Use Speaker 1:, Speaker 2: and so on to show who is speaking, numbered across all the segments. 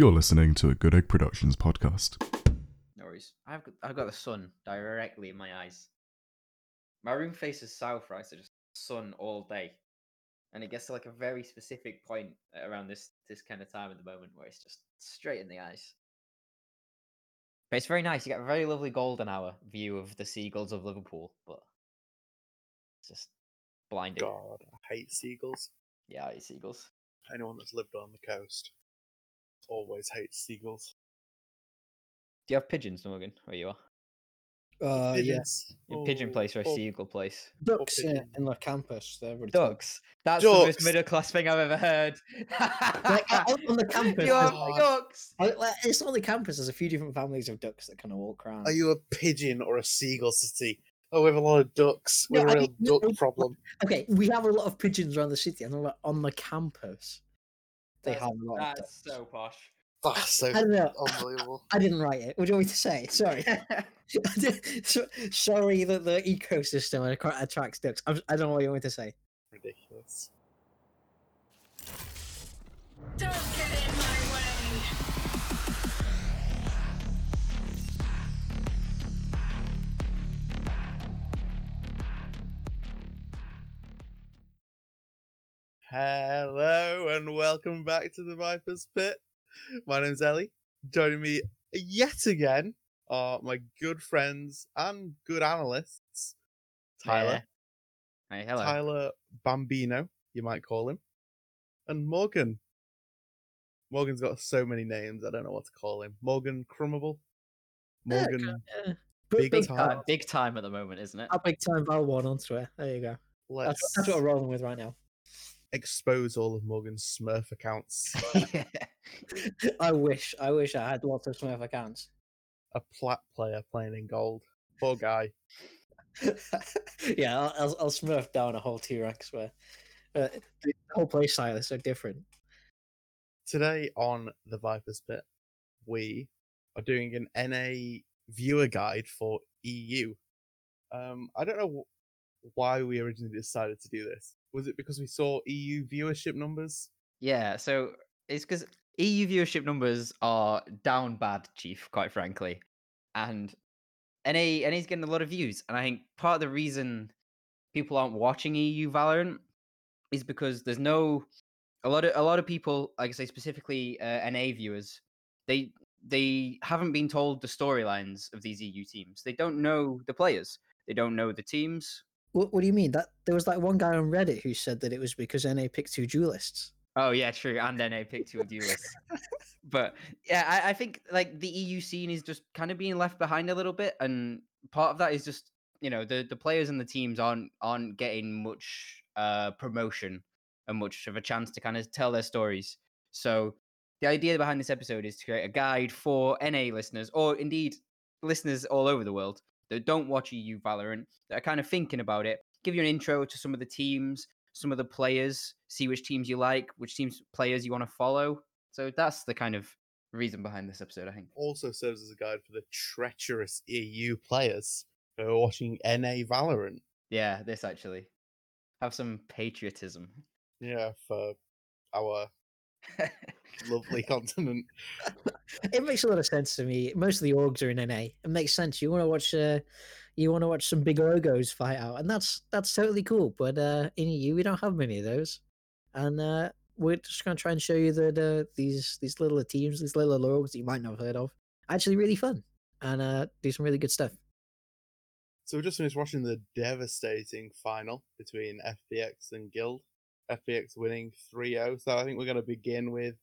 Speaker 1: You're listening to a Good Egg Productions podcast.
Speaker 2: No worries. I've got, I've got the sun directly in my eyes. My room faces south, right? So just sun all day, and it gets to like a very specific point around this this kind of time at the moment where it's just straight in the eyes. But it's very nice. You get a very lovely golden hour view of the seagulls of Liverpool, but it's just blinding.
Speaker 3: God, I hate seagulls.
Speaker 2: Yeah, I hate seagulls.
Speaker 3: Anyone that's lived on the coast always hate seagulls.
Speaker 2: Do you have pigeons, Morgan, where you are?
Speaker 4: Uh, yeah.
Speaker 3: Pigeons.
Speaker 2: A pigeon place or a
Speaker 3: oh,
Speaker 2: seagull place?
Speaker 4: Ducks
Speaker 3: pigeon.
Speaker 4: in the campus. They're really fun.
Speaker 2: Ducks. That's the most middle class thing I've ever heard.
Speaker 4: Like, out on the campus.
Speaker 2: You have
Speaker 3: Oh.
Speaker 2: ducks.
Speaker 4: I- like, It's on the campus. There's a few different families of ducks that kind of walk around.
Speaker 3: Are you a pigeon or a seagull city? Oh, we have a lot of ducks. We
Speaker 4: No,
Speaker 3: have a
Speaker 4: I
Speaker 3: real
Speaker 4: mean, no,
Speaker 3: duck problem.
Speaker 4: Okay, we have a lot of pigeons around the city, and like, on the campus, they
Speaker 2: That's-
Speaker 4: have a lot of
Speaker 2: That's so posh.
Speaker 3: That's so
Speaker 4: I don't know.
Speaker 3: unbelievable.
Speaker 4: I didn't write it. What do you want me to say? Sorry. So- Sorry that the ecosystem attracts ducks. I'm, I don't know what you want me to say.
Speaker 3: Ridiculous.
Speaker 5: Don't get in my
Speaker 3: Hello and welcome back to the Viper's Pit. My name's Ellie. Joining me yet again are my good friends and good analysts, Tyler,
Speaker 2: Hey, hello.
Speaker 3: Tyler Bambino, you might call him, and Morgan. Morgan's got so many names, I don't know what to call him. Morgan Crummable, Morgan.
Speaker 4: Uh,
Speaker 3: Big
Speaker 4: big,
Speaker 3: time.
Speaker 4: time.
Speaker 2: Big time at the moment, isn't it?
Speaker 4: A big time Val one on Twitter. There you go.
Speaker 3: Let's
Speaker 4: That's, that's what we're rolling with right now.
Speaker 3: Expose all of Morgan's Smurf accounts.
Speaker 4: I wish. I wish I had lots of Smurf accounts.
Speaker 3: A plat player playing in gold. Poor guy.
Speaker 4: yeah, I'll, I'll, I'll Smurf down a whole T Rex where uh, the whole play style is so different.
Speaker 3: Today on the Viper's Pit, we are doing an NA viewer guide for EU. Um, I don't know why we originally decided to do this. Was it because we saw EU viewership numbers?
Speaker 2: yeah, so it's because EU viewership numbers are down bad, Chief, quite frankly. And NA NA's getting a lot of views. And I think part of the reason people aren't watching EU Valorant is because there's no a lot of a lot of people, like I say specifically uh, NA viewers, they they haven't been told the storylines of these EU teams. They don't know the players. They don't know the teams.
Speaker 4: What, what do you mean? That there was like one guy on Reddit who said that it was because NA picked two duelists.
Speaker 2: Oh yeah, true. And NA picked two duelists. but yeah, I, I think like the EU scene is just kind of being left behind a little bit, and part of that is just you know the the players and the teams aren't aren't getting much uh promotion and much of a chance to kind of tell their stories. So the idea behind this episode is to create a guide for NA listeners, or indeed listeners all over the world that don't watch EU Valorant, that are kind of thinking about it, give you an intro to some of the teams, some of the players, see which teams you like, which teams players you want to follow. So that's the kind of reason behind this episode, I think.
Speaker 3: Also serves as a guide for the treacherous EU players who are watching NA Valorant.
Speaker 2: Yeah, this actually. Have some patriotism.
Speaker 3: Yeah, for our lovely continent.
Speaker 4: It makes a lot of sense to me. Most of the orgs are in NA. It makes sense. You want to watch, uh, you want to watch some big logos fight out, and that's that's totally cool. But uh, in EU, we don't have many of those, and uh, we're just going to try and show you that uh, these these little teams, these little orgs that you might not have heard of, actually really fun and uh, do some really good stuff.
Speaker 3: So we just finished watching the devastating final between FPX and Guild. FPX winning 3-0. So I think we're going to begin with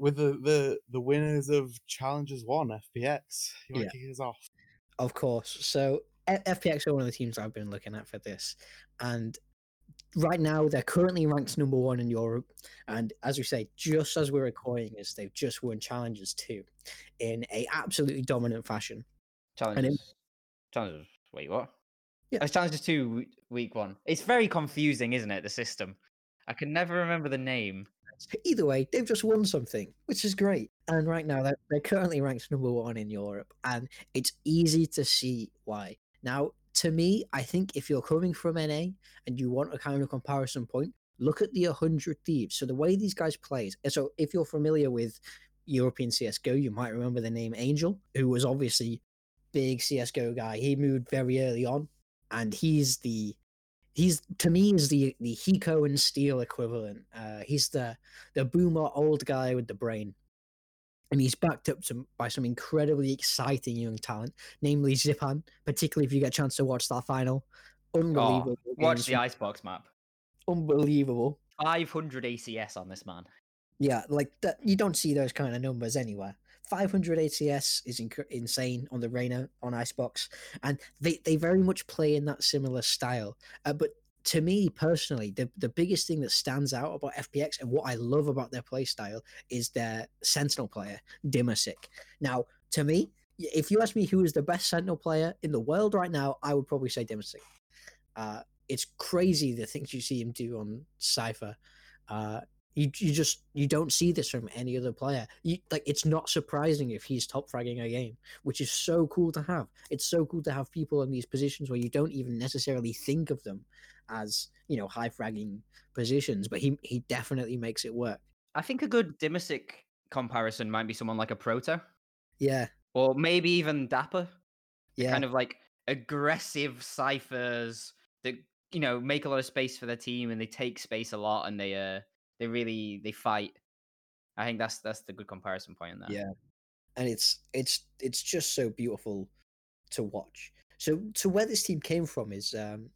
Speaker 3: with the the, the winners of challenges 1, FPX. You want
Speaker 4: Yeah.
Speaker 3: to kick us off?
Speaker 4: Of course. So F- FPX are one of the teams I've been looking at for this, and right now they're currently ranked number one in Europe. And as we say, just as we're recording this, they've just won challenges two in a absolutely dominant fashion.
Speaker 2: Challenges. Challenges. Wait, what?
Speaker 4: Yeah.
Speaker 2: Oh, it's Challenges 2, week one. It's very confusing, isn't it? The system. I can never remember the name.
Speaker 4: Either way, they've just won something, which is great. And right now, they're, they're currently ranked number one in Europe, and it's easy to see why. Now, to me, I think if you're coming from NA and you want a kind of comparison point, look at the 100 Thieves. So the way these guys play, so if you're familiar with European CS:GO, you might remember the name Angel, who was obviously big CS:GO guy. He moved very early on, and he's the he's to me is the the Hiko and Steel equivalent. Uh, he's the the boomer old guy with the brain, and he's backed up some, by some incredibly exciting young talent, namely Zipan. Particularly if you get a chance to watch that final, unbelievable.
Speaker 2: Oh, watch the icebox map.
Speaker 4: unbelievable.
Speaker 2: 500 ACS on this man.
Speaker 4: Yeah, like that. You don't see those kind of numbers anywhere. 500 ACS is inc- insane on the Reyna on Icebox, and they, they very much play in that similar style. Uh, but to me personally, the, the biggest thing that stands out about FPX and what I love about their play style is their Sentinel player, Dimasic. Now, to me, if you ask me who is the best Sentinel player in the world right now, I would probably say Dimasic. Uh, it's crazy the things you see him do on Cypher. Uh, you you just you don't see this from any other player. You, like it's not surprising if he's top fragging a game, which is so cool to have. It's so cool to have people in these positions where you don't even necessarily think of them as you know high fragging positions, but he he definitely makes it work.
Speaker 2: I think a good Dimasic comparison might be someone like a Proto,
Speaker 4: Yeah,
Speaker 2: or maybe even Dapper.
Speaker 4: yeah,
Speaker 2: Kind of like aggressive ciphers that you know make a lot of space for their team and they take space a lot and they uh they really they fight. I think that's that's the good comparison point in there.
Speaker 4: Yeah. and it's it's it's just so beautiful to watch. So so where this team came from is um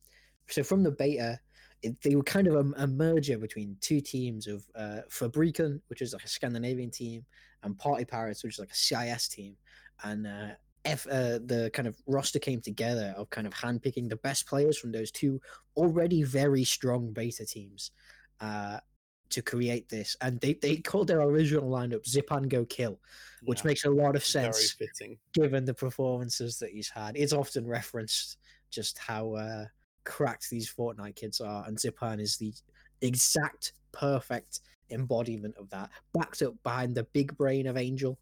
Speaker 4: so from the beta it, they were kind of a, a merger between two teams of uh Fabrikan, which is like a Scandinavian team, and Party Pirates, which is like a CIS team, and uh F, uh, the kind of roster came together of kind of handpicking the best players from those two already very strong beta teams uh, to create this. And they, they called their original lineup Zip and Go Kill, which
Speaker 3: Yeah,
Speaker 4: makes a lot of sense given the performances that he's had. It's often referenced just how uh, cracked these Fortnite kids are, and Zipan is the exact perfect embodiment of that, backed up behind the big brain of Angel.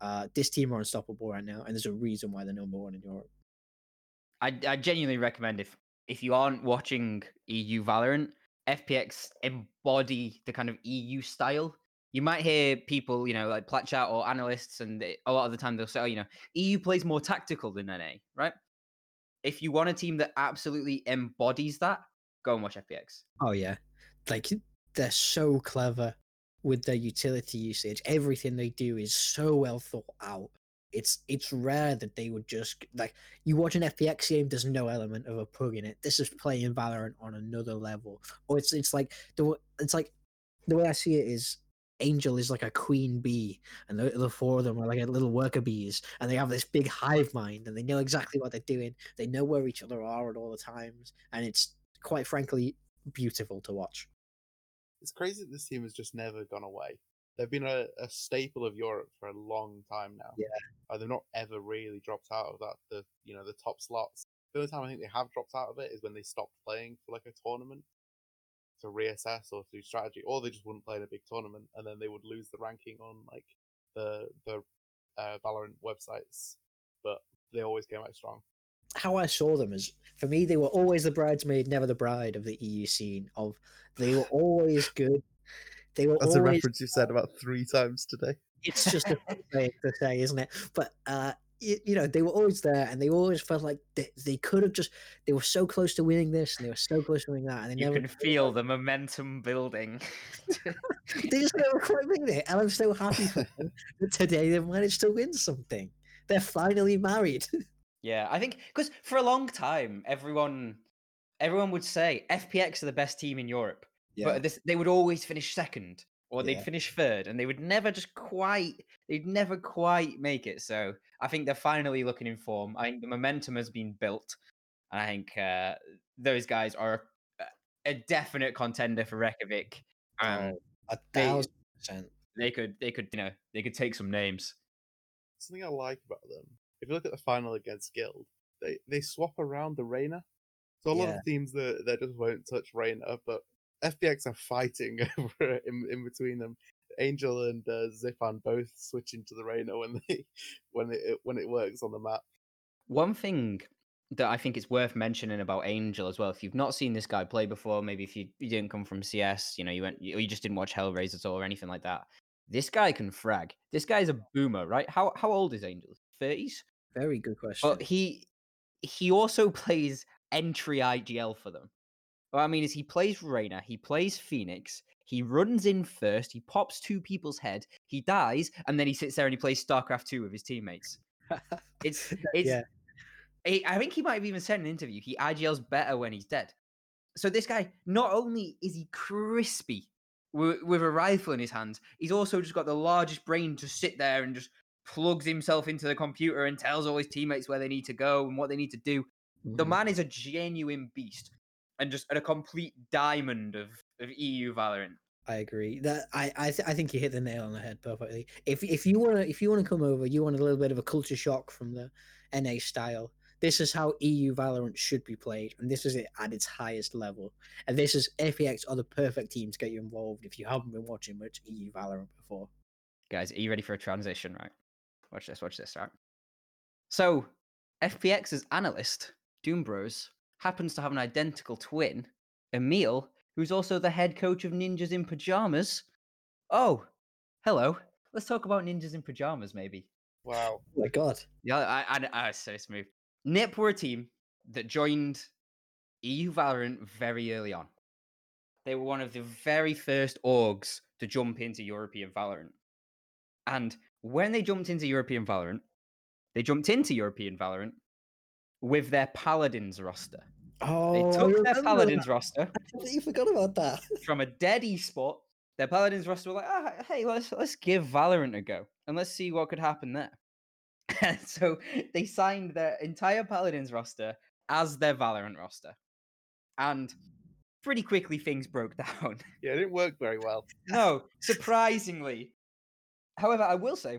Speaker 4: Uh, this team are unstoppable right now, and there's a reason why they're number one in Europe.
Speaker 2: I, I genuinely recommend if if you aren't watching EU Valorant, FPX embody the kind of EU style. You might hear people, you know, like Platchat or analysts, and they, a lot of the time they'll say, oh, you know, EU plays more tactical than NA, right? If you want a team that absolutely embodies that, go and watch FPX.
Speaker 4: Oh yeah, like they're so clever with their utility usage. Everything they do is so well thought out. It's it's rare that they would just like you watch an FPX game. There's no element of a pug in it. This is playing Valorant on another level. Or it's it's like the it's like the way I see it is Angel is like a queen bee, and the, the four of them are like little worker bees, and they have this big hive mind, and they know exactly what they're doing. They know where each other are at all the times, and it's quite frankly beautiful to watch.
Speaker 3: It's crazy that this team has just never gone away. They've been a, a staple of Europe for a long time now.
Speaker 4: Yeah.
Speaker 3: They've not ever really dropped out of that the you know the top slots. The only time I think they have dropped out of it is when they stopped playing for like a tournament to reassess or do strategy, or they just wouldn't play in a big tournament and then they would lose the ranking on like the the uh, Valorant websites. But they always came out strong.
Speaker 4: how I saw them is for me they were always the bridesmaid, never the bride of the EU scene. Of they were always good. They were
Speaker 3: That's a reference you've said about three times today.
Speaker 4: It's just a fun thing to say, isn't it? But uh, you, you know, they were always there, and they always felt like they, they could have just. They were so close to winning this, and they were so close to winning that, and they
Speaker 2: You
Speaker 4: never.
Speaker 2: can feel the momentum building.
Speaker 4: They just never quite made it, and I'm so happy for them that today they managed to win something. They're finally married.
Speaker 2: Yeah, I think because for a long time, everyone everyone would say FPX are the best team in Europe, but this they would always finish second or they'd
Speaker 4: Yeah.
Speaker 2: finish third, and they would never just quite they'd never quite make it. So I think they're finally looking in form. I think the momentum has been built, and I think uh, those guys are a, a definite contender for Reykjavik. Um,
Speaker 4: Oh, a
Speaker 2: they-
Speaker 4: thousand percent.
Speaker 2: they could they could you know they could take some names.
Speaker 3: something I like about them. If you look at the final against Guild, they they swap around the Reyna. So a lot
Speaker 4: Yeah.
Speaker 3: of teams that that just won't touch Reyna, but FPX are fighting over it in, in between them. Angel and uh, Zipan both switching to the Reyna when they when it when it works on the map.
Speaker 2: One thing that I think it's worth mentioning about Angel as well, if you've not seen this guy play before, maybe if you, you didn't come from CS, you know, you went, or you just didn't watch Hellraisers or anything like that. This guy can frag. This guy's a boomer, right? How how old is Angel? 30s?
Speaker 4: Very good question.
Speaker 2: But he he also plays entry IGL for them. What I mean is he plays Reyna, he plays Phoenix, he runs in first, he pops two people's head, he dies, and then he sits there and he plays StarCraft 2 with his teammates. It's it's
Speaker 4: yeah.
Speaker 2: I think he might have even said in an interview he IGL's better when he's dead. So this guy, not only is he crispy with, with a rifle in his hand, he's also just got the largest brain to sit there and just plugs himself into the computer and tells all his teammates where they need to go and what they need to do. The
Speaker 4: Mhm.
Speaker 2: man is a genuine beast and just a complete diamond of, of EU Valorant.
Speaker 4: I agree. That I I, th- I think you hit the nail on the head perfectly. If if you want to if you want to come over, you want a little bit of a culture shock from the NA style. This is how EU Valorant should be played, and this is it at its highest level. And this is FPX are the perfect team to get you involved if you haven't been watching much EU Valorant before.
Speaker 2: Guys, are you ready for a transition, right? Watch this, watch this, right? So, FPX's analyst, Doom Bros, happens to have an identical twin, Emil, who's also the head coach of Ninjas in Pajamas. Oh, hello. Let's talk about Ninjas in Pajamas, maybe.
Speaker 3: Wow.
Speaker 4: Oh my god.
Speaker 2: Yeah, I, I, I so smooth. Nip were a team that joined EU Valorant very early on. They were one of the very first orgs to jump into European Valorant. And when they jumped into European Valorant, they jumped into European Valorant with their Paladins roster.
Speaker 4: Oh,
Speaker 2: They took their Paladins
Speaker 4: that.
Speaker 2: roster
Speaker 4: I completely forgot about that.
Speaker 2: from a dead esport. Their Paladins roster were like, ah, hey, let's let's give Valorant a go and let's see what could happen there. And so they signed their entire Paladins roster as their Valorant roster, and pretty quickly things broke down.
Speaker 3: Yeah, it didn't work very well.
Speaker 2: no, surprisingly. However, I will say,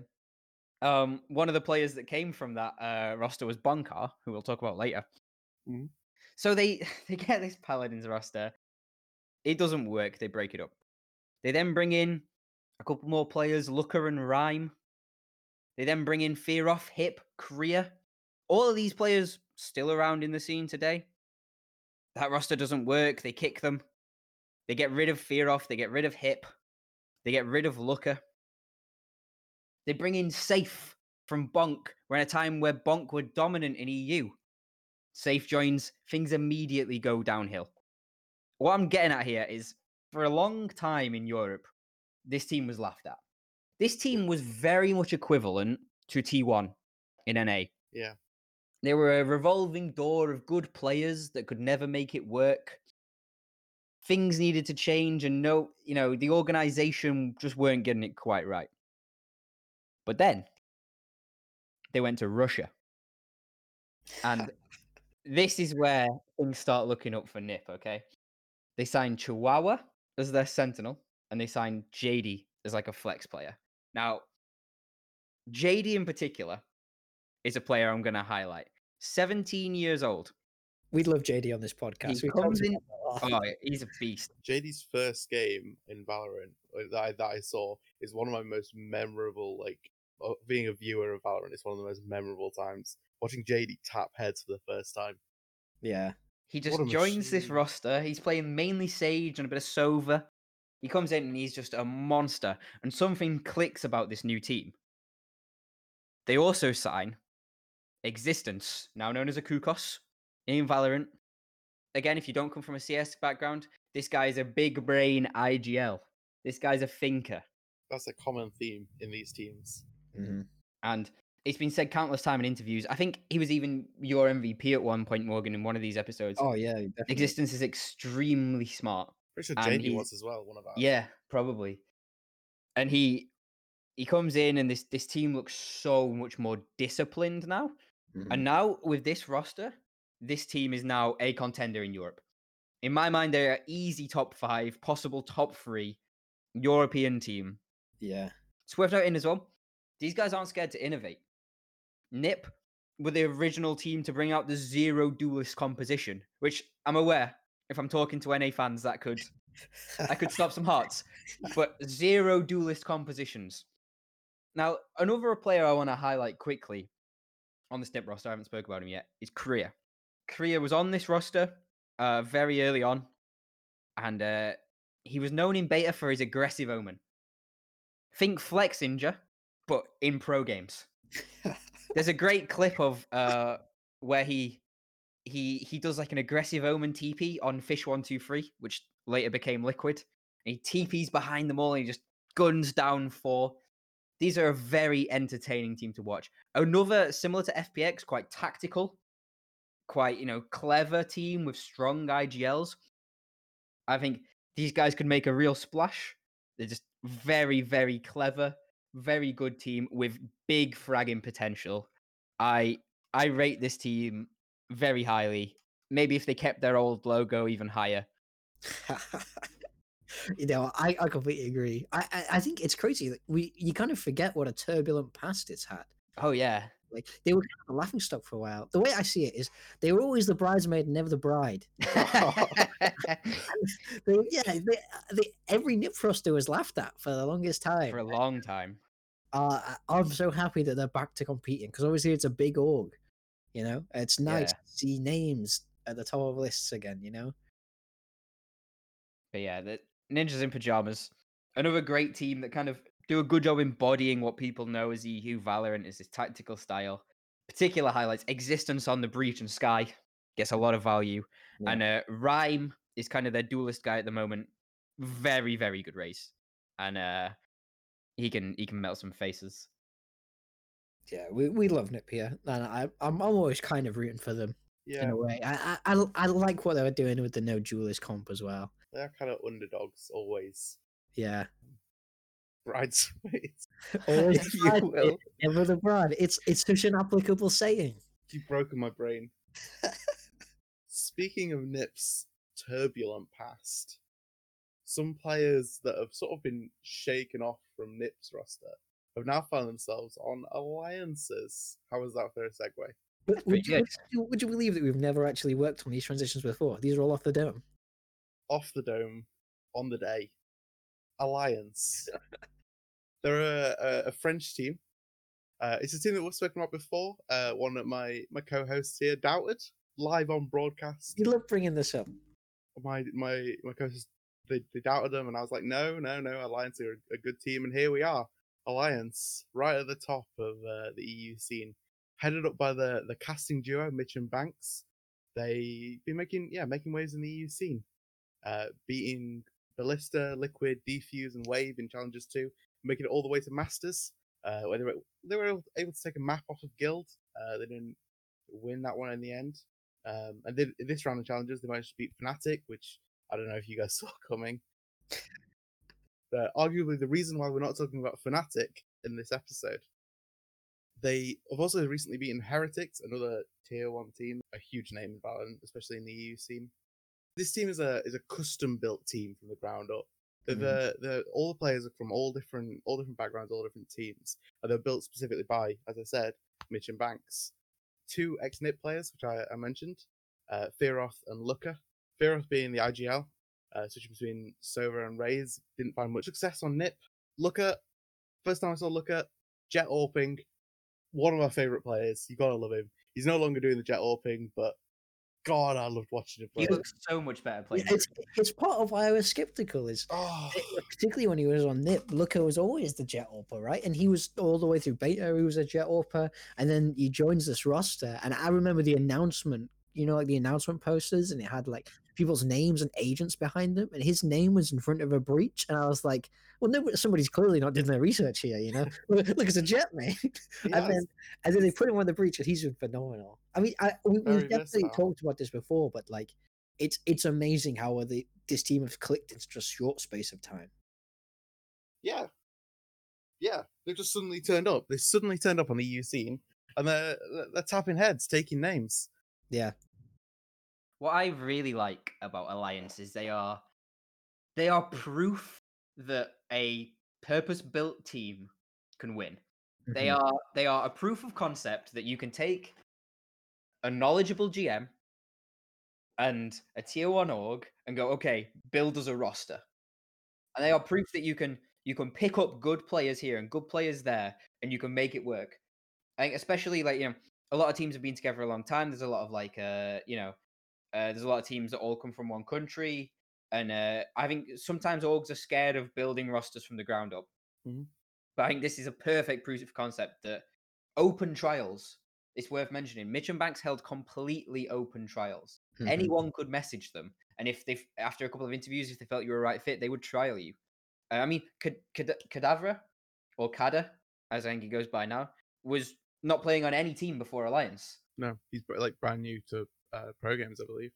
Speaker 2: um, one of the players that came from that uh, roster was Bonkar, who we'll talk about later.
Speaker 3: Mhm.
Speaker 2: So they they get this Paladins roster. It doesn't work. They break it up. They then bring in a couple more players, Looker and Rhyme. They then bring in Fearoth, Hip, Korea. All of these players still around in the scene today. That roster doesn't work. They kick them. They get rid of Fearoth. They get rid of Hip. They get rid of Looker. They bring in Safe from Bonk. We're in a time where Bonk were dominant in EU. Safe joins, things immediately go downhill. What I'm getting at here is for a long time in Europe, this team was laughed at. This team was very much equivalent to T1 in NA.
Speaker 3: Yeah.
Speaker 2: They were a revolving door of good players that could never make it work. Things needed to change, and no, you know, the organization just weren't getting it quite right. But then they went to Russia. And this is where things start looking up for Nip, okay? They signed Chihuahua as their sentinel, and they signed JD as like a flex player. Now, JD in particular is a player I'm going to highlight. 17 years old.
Speaker 4: We'd love JD on this podcast.
Speaker 2: He
Speaker 4: We
Speaker 2: comes in-
Speaker 4: about that a lot.
Speaker 2: Oh, he's a beast.
Speaker 3: JD's first game in Valorant uh, that I, that I saw is one of my most memorable. Like Uh, being a viewer of Valorant, it's one of the most memorable times. Watching JD tap heads for the first time.
Speaker 4: Yeah.
Speaker 2: He just joins this roster. He's playing mainly Sage and a bit of Sova. He comes in and he's just a monster. And something clicks about this new team. They also sign Existence, now known as a Kukos, in Valorant. Again, if you don't come from a CS background, this guy is a big brain IGL. This guy's a thinker.
Speaker 3: That's a common theme in these teams.
Speaker 4: Mhm.
Speaker 2: And it's been said countless time in interviews. I think he was even your MVP at one point, Morgan, in one of these episodes.
Speaker 4: Oh yeah, definitely.
Speaker 2: Existence is extremely smart.
Speaker 3: Pretty sure
Speaker 2: And
Speaker 3: JD was as well. One of ours.
Speaker 2: Yeah, probably. And he he comes in and this this team looks so much more disciplined now.
Speaker 4: Mhm.
Speaker 2: And now with this roster, this team is now a contender in Europe. In my mind, they're an easy top five, possible top three European team.
Speaker 4: Yeah.
Speaker 2: It's worth noting as well, these guys aren't scared to innovate. Nip were the original team to bring out the zero duelist composition, which I'm aware, if I'm talking to NA fans, that could I could stop some hearts. But zero duelist compositions. Now, another player I want to highlight quickly on the Snip roster, I haven't spoke about him yet, is Korea. Korea was on this roster uh, very early on, and uh, he was known in beta for his aggressive omen. think Flex Ninja, but in pro games. There's a great clip of uh where he he he does like an aggressive omen TP on Fish One Two Three, which later became Liquid. And he TPs behind them all and he just guns down four. These are a very entertaining team to watch. Another similar to FPX, quite tactical, quite you know clever team with strong IGLs. I think these guys could make a real splash. They're just very very clever, very good team with big fragging potential. I I rate this team very highly. Maybe if they kept their old logo even higher.
Speaker 4: you know, I, I completely agree. I, I I think it's crazy that we you kind of forget what a turbulent past it's had.
Speaker 2: Oh yeah.
Speaker 4: Like they were kind of a laughing stock for a while. The way I see it is they were always the bridesmaid, never the bride. They, yeah, they, they, every nip thruster was laughed at for the longest time.
Speaker 2: For a long time.
Speaker 4: uh, I'm so happy that they're back to competing because obviously it's a big org. You know, it's nice
Speaker 2: Yeah.
Speaker 4: to see names at the top of lists again. You know,
Speaker 2: But yeah, the Ninjas in Pajamas, another great team that kind of do a good job embodying what people know as EU Valorant is this tactical style. Particular highlights: Existence on the Breach and Skye gets a lot of value,
Speaker 4: Yeah.
Speaker 2: and uh, Rhyme is kind of their duelist guy at the moment. Very, very good race, and uh, he can he can melt some faces.
Speaker 4: yeah, we, we love Nip here, and I I'm, I'm always kind of rooting for them
Speaker 3: yeah.
Speaker 4: in a way. I, I I I like what they were doing with the no duelist comp as well.
Speaker 3: they're kind of underdogs always.
Speaker 4: Yeah,
Speaker 3: Bridesmaids.
Speaker 4: always
Speaker 3: if you
Speaker 4: bride,
Speaker 3: will.
Speaker 4: ever the bride. It's it's such an applicable saying.
Speaker 3: You've broken my brain. Speaking of Nip's turbulent past, some players that have sort of been shaken off from Nip's roster have now found themselves on alliances. How was that for a segue?
Speaker 4: Would,
Speaker 2: pretty
Speaker 4: would, you,
Speaker 2: good.
Speaker 4: would you- would you believe that we've never actually worked on these transitions before? These are all off the dome.
Speaker 3: Off the dome, on the day. Alliance. They're a, a, a French team. Uh, it's a team that we've spoken about before. Uh, one of my, my co-hosts here doubted live on broadcast.
Speaker 4: You love bringing this up.
Speaker 3: my my my coaches they, they doubted them and I was like, no, no, no, Alliance are a, a good team and here we are. Alliance, right at the top of uh, the EU scene, headed up by the the casting duo Mitch and Banks. They've been making yeah making waves in the EU scene, uh, beating Ballista, Liquid, Defuse, and Wave in challenges two, making it all the way to Masters. Uh, where they were they were able to take a map off of Guild. Uh, they didn't win that one in the end. Um, and then this round of challenges, they managed to beat Fnatic, which I don't know if you guys saw coming. But arguably, the reason why we're not talking about Fnatic in this episode, they have also recently beaten Heretics, another tier one team, a huge name in Valorant, especially in the EU scene. This team is a is a custom built team from the ground up. They're,
Speaker 4: Mhm.
Speaker 3: the, the all the players are from all different all different backgrounds, all different teams, and they're built specifically by, as I said, Mitch and Banks. Two ex NIP players, which I, I mentioned, uh, Fearoth and Looker. Fearoth being the IGL, uh, switching between Sova and Raze, didn't find much success on NIP. Looker, first time I saw Looker, Jet Orping, one of my favourite players. You gotta love him. He's no longer doing the Jet Orping, but God, I loved watching him play.
Speaker 2: He looks so much better
Speaker 4: Yeah,
Speaker 2: playing.
Speaker 4: It's it's part of why I was skeptical. Is
Speaker 3: Oh,
Speaker 4: particularly when he was on Nip, Looker was always the Jet Orper, right? And he was all the way through beta. He was a Jet Orper, and then he joins this roster. And I remember the announcement. You know, like the announcement posters, and it had like people's names and agents behind them, and his name was in front of a breach. And I was like, "Well, no, somebody's clearly not doing their research here." You know, look, it's a jet mate.
Speaker 3: he
Speaker 4: and then and then they put him on the breach, and he's been phenomenal. I mean, I we, we've definitely talked about this before, but like, it's it's amazing how the this team have clicked in such a short space of time.
Speaker 3: yeah, yeah, they just suddenly turned up. They suddenly turned up on the EU scene, and they're they're tapping heads, taking names.
Speaker 4: Yeah,
Speaker 2: What I really like about Alliance is they are they are proof that a purpose-built team can win. They
Speaker 4: Mhm.
Speaker 2: are they are a proof of concept that you can take a knowledgeable GM and a tier one org and go, okay, build us a roster. And they are proof that you can you can pick up good players here and good players there, and you can make it work. I think especially like you know a lot of teams have been together a long time. There's a lot of like uh you know uh, there's a lot of teams that all come from one country, and uh, I think sometimes orgs are scared of building rosters from the ground up.
Speaker 3: Mhm.
Speaker 2: But I think this is a perfect proof of concept that open trials. It's worth mentioning. Mitch and Banks held completely open trials.
Speaker 4: Mhm.
Speaker 2: Anyone could message them, and if they, after a couple of interviews, if they felt you were a right fit, they would trial you. Uh, I mean, Cad- Cad- Cadavra or Cada, as I think he goes by now, was not playing on any team before Alliance.
Speaker 3: No, he's like brand new to uh, pro games, I believe.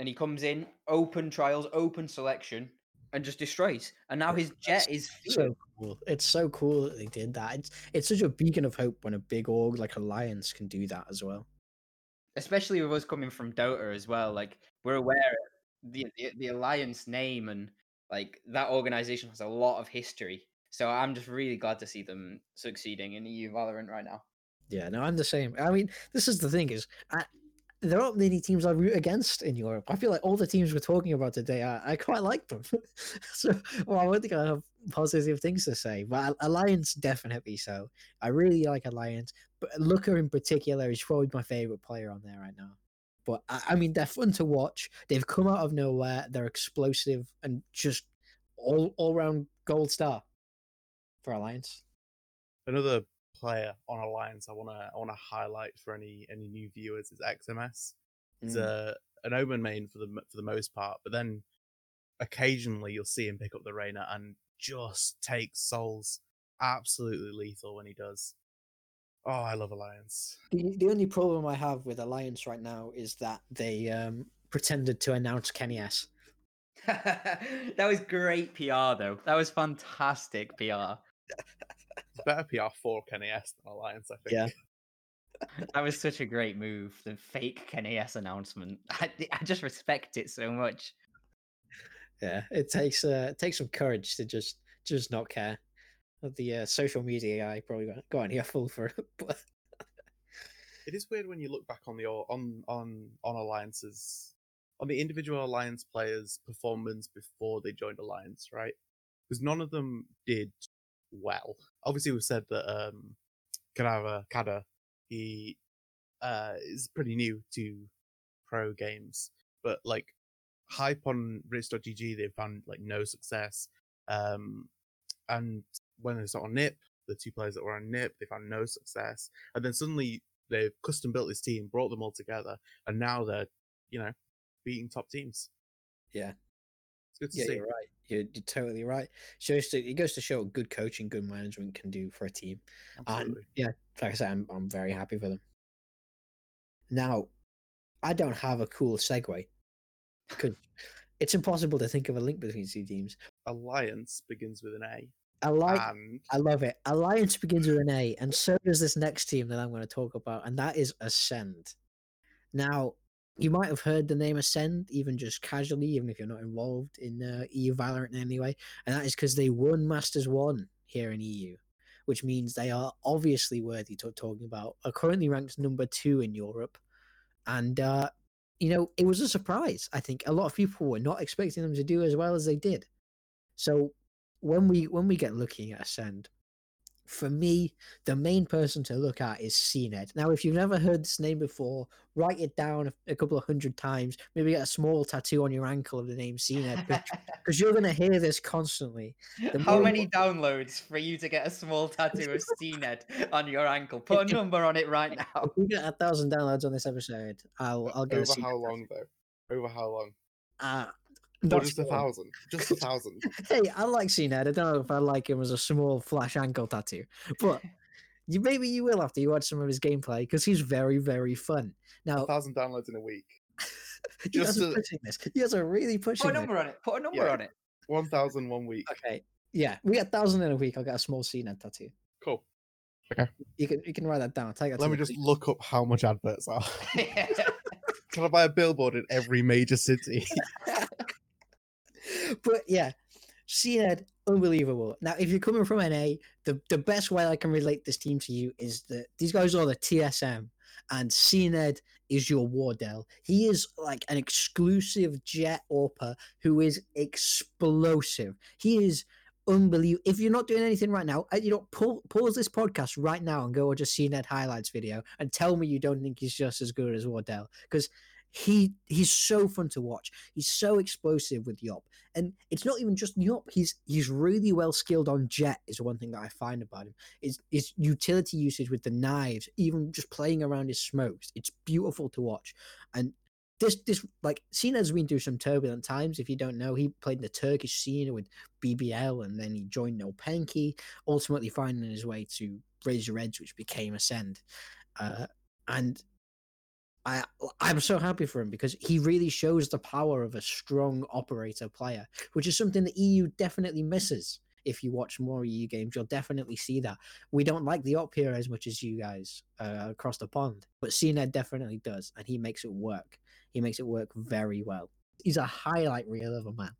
Speaker 2: and he comes in open trials, open selection, and just destroys. And now his jet is
Speaker 4: so cool. It's so cool that they did that. It's it's such a beacon of hope when a big org like Alliance can do that as well.
Speaker 2: especially with us coming from Dota as well. Like we're aware the, the the alliance name and like that organization has a lot of history. So I'm just really glad to see them succeeding in EU Valorant right now.
Speaker 4: Yeah, no, I'm the same. I mean, this is the thing is, I, there aren't many teams I root against in Europe. I feel like all the teams we're talking about today, I, I quite like them. so, well, I don't think I have positive things to say, but Alliance definitely so. I really like Alliance, but Looker in particular is probably my favorite player on there right now. But I, I mean, they're fun to watch. They've come out of nowhere. They're explosive and just all all round gold star for Alliance.
Speaker 3: Another player on Alliance I wanna I wanna highlight for any any new viewers is XMS. He's
Speaker 2: Mm.
Speaker 3: a an Omen main for the for the most part, but then occasionally you'll see him pick up the Reyna and just take souls absolutely lethal when he does. Oh, I love Alliance.
Speaker 4: The, the only problem I have with Alliance right now is that they um, pretended to announce kennyS.
Speaker 2: that was great PR though. That was fantastic PR.
Speaker 3: It's better PR for kennyS than Alliance, I think.
Speaker 4: Yeah.
Speaker 2: That was such a great move. The fake kennyS announcement. I, I just respect it so much.
Speaker 4: Yeah, it takes uh, it takes some courage to just just not care. The uh, social media guy probably got, got an earful for it, but
Speaker 3: It is weird when you look back on the al- on on on alliances on the individual alliance players' performance before they joined alliance, right? Because none of them did well. Obviously, we've said that um, Kadava Kada he uh is pretty new to pro games, but like hype on Rix.GG, they found like no success. Um, and when they started on NIP, the two players that were on NIP, they found no success. And then suddenly they've custom built this team, brought them all together, and now they're, you know, beating top teams.
Speaker 4: Yeah.
Speaker 3: It's good to
Speaker 4: yeah,
Speaker 3: see.
Speaker 4: you're right. You're, you're totally right. Shows to, it goes to show what good coaching, good management can do for a team. And yeah, like I said, I'm, I'm very happy for them. Now, I don't have a cool segue because it's impossible to think of a link between two teams.
Speaker 3: Alliance begins with an A,
Speaker 4: I like,
Speaker 3: and
Speaker 4: I love it. Alliance begins with an A, and so does this next team that I'm going to talk about, and that is Ascend. Now, you might have heard the name Ascend, even just casually, even if you're not involved in uh, EU Valorant in any way, and that is because they won Masters One here in EU, which means they are obviously worthy to talking about. Are currently ranked number two in Europe, and uh, you know it was a surprise. I think a lot of people were not expecting them to do as well as they did. So when we when we get looking at Ascend, for me, the main person to look at is CNED. Now, if you've never heard this name before, write it down a, a couple of hundred times. Maybe get a small tattoo on your ankle of the name CNED, because you're going to hear this constantly. The
Speaker 2: How
Speaker 4: more-
Speaker 2: many downloads for you to get a small tattoo of CNED on your ankle? Put a number on it right now.
Speaker 4: If we get a thousand downloads on this episode, I'll I'll get a
Speaker 3: over
Speaker 4: CNED
Speaker 3: how
Speaker 4: tattoo.
Speaker 3: long though? Over how long?
Speaker 4: Uh,
Speaker 3: Or
Speaker 4: not
Speaker 3: just a thousand? Just a thousand.
Speaker 4: Hey, I like CNED. I don't know if I like him as a small flash ankle tattoo, but you maybe you will after you watch some of his gameplay because he's very very fun.
Speaker 3: Now, a
Speaker 4: Now,
Speaker 3: thousand downloads in a week.
Speaker 4: you guys
Speaker 3: just
Speaker 4: are
Speaker 3: to-
Speaker 4: pushing this. You guys are really pushing
Speaker 2: Put a
Speaker 4: this.
Speaker 2: number on it. Put a number
Speaker 3: Yeah.
Speaker 2: on it.
Speaker 3: One thousand one week.
Speaker 4: Okay, yeah, we got thousand in a week. I'll get a small CNED tattoo.
Speaker 3: Cool. Okay.
Speaker 4: You can you can write that down. Take that.
Speaker 3: Let me just
Speaker 4: police.
Speaker 3: look up how much adverts are. Can I buy a billboard in every major city?
Speaker 4: But yeah, CNED, unbelievable. Now, if you're coming from NA, the, the best way I can relate this team to you is that these guys are the TSM, and CNED is your Wardell. He is like an exclusive Jet Orper who is explosive. He is unbelievable. If you're not doing anything right now, uh, you know, pause, pause this podcast right now and go watch a CNED highlights video and tell me you don't think he's just as good as Wardell because he he's so fun to watch. He's so explosive with Yop, and it's not even just Yop. He's he's really well skilled on Jet. Is one thing that I find about him. Is his utility usage with the knives, even just playing around his smokes. It's beautiful to watch, and this this like Cena's been through some turbulent times. If you don't know, he played the Turkish scene with BBL, and then he joined No Penky, ultimately finding his way to Raise Your Edge, which became Ascend. Uh, and I I'm so happy for him because he really shows the power of a strong operator player, which is something the EU definitely misses. If you watch more EU games, you'll definitely see that. We don't like the op here as much as you guys uh, across the pond, but CNED definitely does, and he makes it work. He makes it work very well. He's a highlight reel of a man.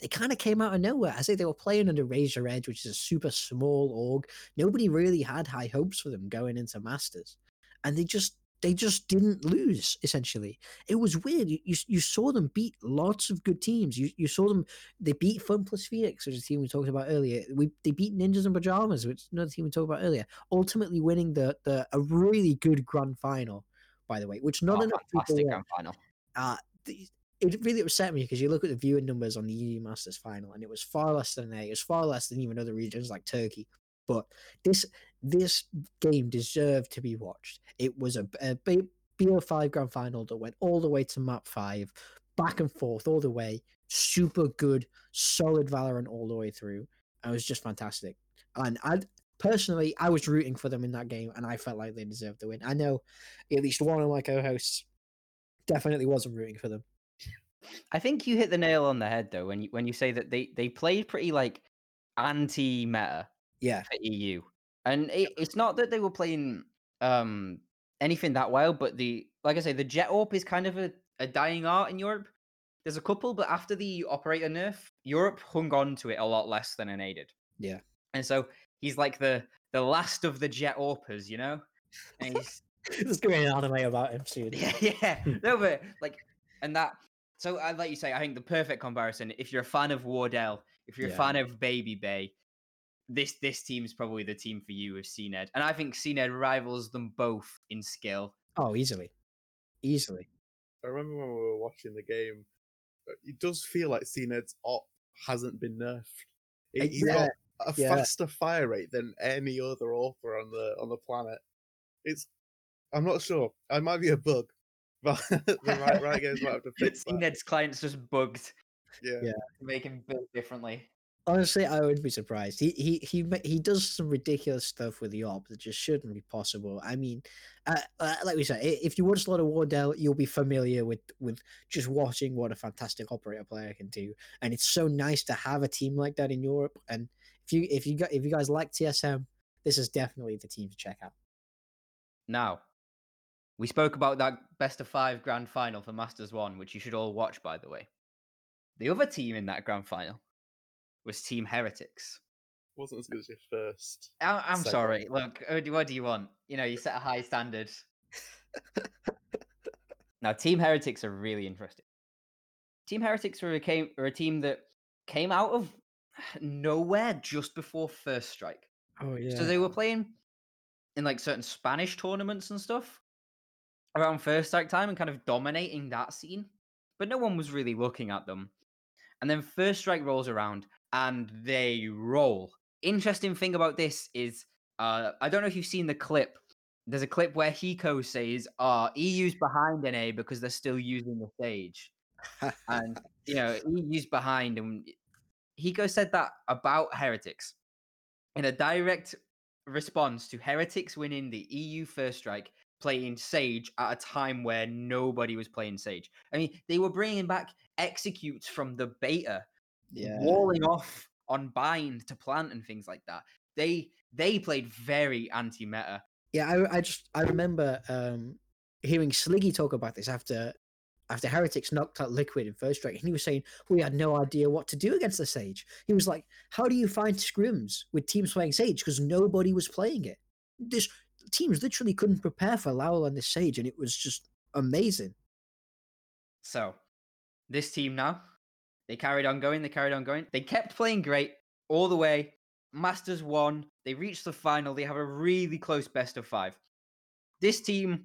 Speaker 4: They kind of came out of nowhere. I say they were playing under Raise Your Edge, which is a super small org. Nobody really had high hopes for them going into Masters, and they just they just didn't lose essentially it was weird you, you, you saw them beat lots of good teams you, you saw them they beat fun plus phoenix which is a team we talked about earlier we they beat ninjas and pajamas which is another team we talked about earlier ultimately winning the the a really good grand final by the way which not
Speaker 2: Oh,
Speaker 4: enough people
Speaker 2: fantastic grand final.
Speaker 4: uh, the, it really upset me because you look at the viewing numbers on the EU Masters final, and it was far less than A. It was far less than even other regions like Turkey. But this this game deserved to be watched. It was a, a B- BO5 grand final that went all the way to map five, back and forth all the way. Super good, solid Valorant all the way through. And it was just fantastic. And I personally, I was rooting for them in that game, and I felt like they deserved the win. I know at least one of my co-hosts definitely wasn't rooting for them.
Speaker 2: I think you hit the nail on the head though when you when you say that they they played pretty like anti meta
Speaker 4: Yeah,
Speaker 2: for EU, and it, it's not that they were playing um anything that well, but the like I say, the Jet Orp is kind of a, a dying art in Europe. There's a couple, but after the operator nerf, Europe hung on to it a lot less than an aided.
Speaker 4: Yeah.
Speaker 2: and so he's like the the last of the Jet Orpers, you know. And he's
Speaker 4: there's going an anime about him soon.
Speaker 2: yeah, yeah. No, but like, and that. So, I like you say, I think the perfect comparison. If you're a fan of Wardell, if you're
Speaker 4: Yeah.
Speaker 2: a fan of Baby Bay, this this team is probably the team for you with CNED, and I think CNED rivals them both in skill.
Speaker 4: Oh, easily, easily.
Speaker 3: I remember when we were watching the game, uh, it does feel like CNED's op hasn't been nerfed. He- He's
Speaker 4: yeah,
Speaker 3: got a
Speaker 4: yeah.
Speaker 3: faster fire rate than any other author on the on the planet. It's I'm not sure. I might be a bug, but the right, Riot Games might have to fix that.
Speaker 2: CNED's clients just bugged,
Speaker 3: Yeah.
Speaker 4: Yeah.
Speaker 2: make him build differently.
Speaker 4: Honestly, I wouldn't be surprised. He he he he does some ridiculous stuff with the op that just shouldn't be possible. I mean, uh, uh, like we said, if you watch a lot of Wardell, you'll be familiar with with just watching what a fantastic operator player can do, and it's so nice to have a team like that in Europe. And if you if you got if you guys like TSM, this is definitely the team to check out.
Speaker 2: Now, we spoke about that best of five grand final for Masters One, which you should all watch, by the way. The other team in that grand final was Team Heretics.
Speaker 3: Wasn't as good as your first.
Speaker 2: I- I'm
Speaker 3: Segue.
Speaker 2: sorry. Look, what do you want? You know, you set a high standard. now, Team Heretics are really interesting. Team Heretics were a, came, are a team that came out of nowhere just before First Strike.
Speaker 4: Oh yeah.
Speaker 2: So they were playing in like certain Spanish tournaments and stuff around First Strike time and kind of dominating that scene, but no one was really looking at them. And then First Strike rolls around and they roll. Interesting thing about this is uh, I don't know if you've seen the clip. There's a clip where Hiko says, "Ah, EU's behind NA because they're still using the stage." and you know EU's behind, and Hiko said that about Heretics in a direct response to Heretics winning the EU First Strike, playing Sage at a time where nobody was playing Sage. I mean, they were bringing back executes from the beta,
Speaker 4: yeah.
Speaker 2: walling off on bind to plant and things like that. They they played very anti-meta.
Speaker 4: Yeah, I, I just I remember um, hearing Sliggy talk about this after after Heretics knocked out Liquid in first strike, and he was saying we had no idea what to do against the Sage. He was like, "How do you find scrims with teams playing Sage because nobody was playing it? This teams literally couldn't prepare for Lowell and the Sage, and it was just amazing."
Speaker 2: So, this team now, they carried on going, they carried on going. They kept playing great all the way. Masters won. They reached the final. They have a really close best of five. This team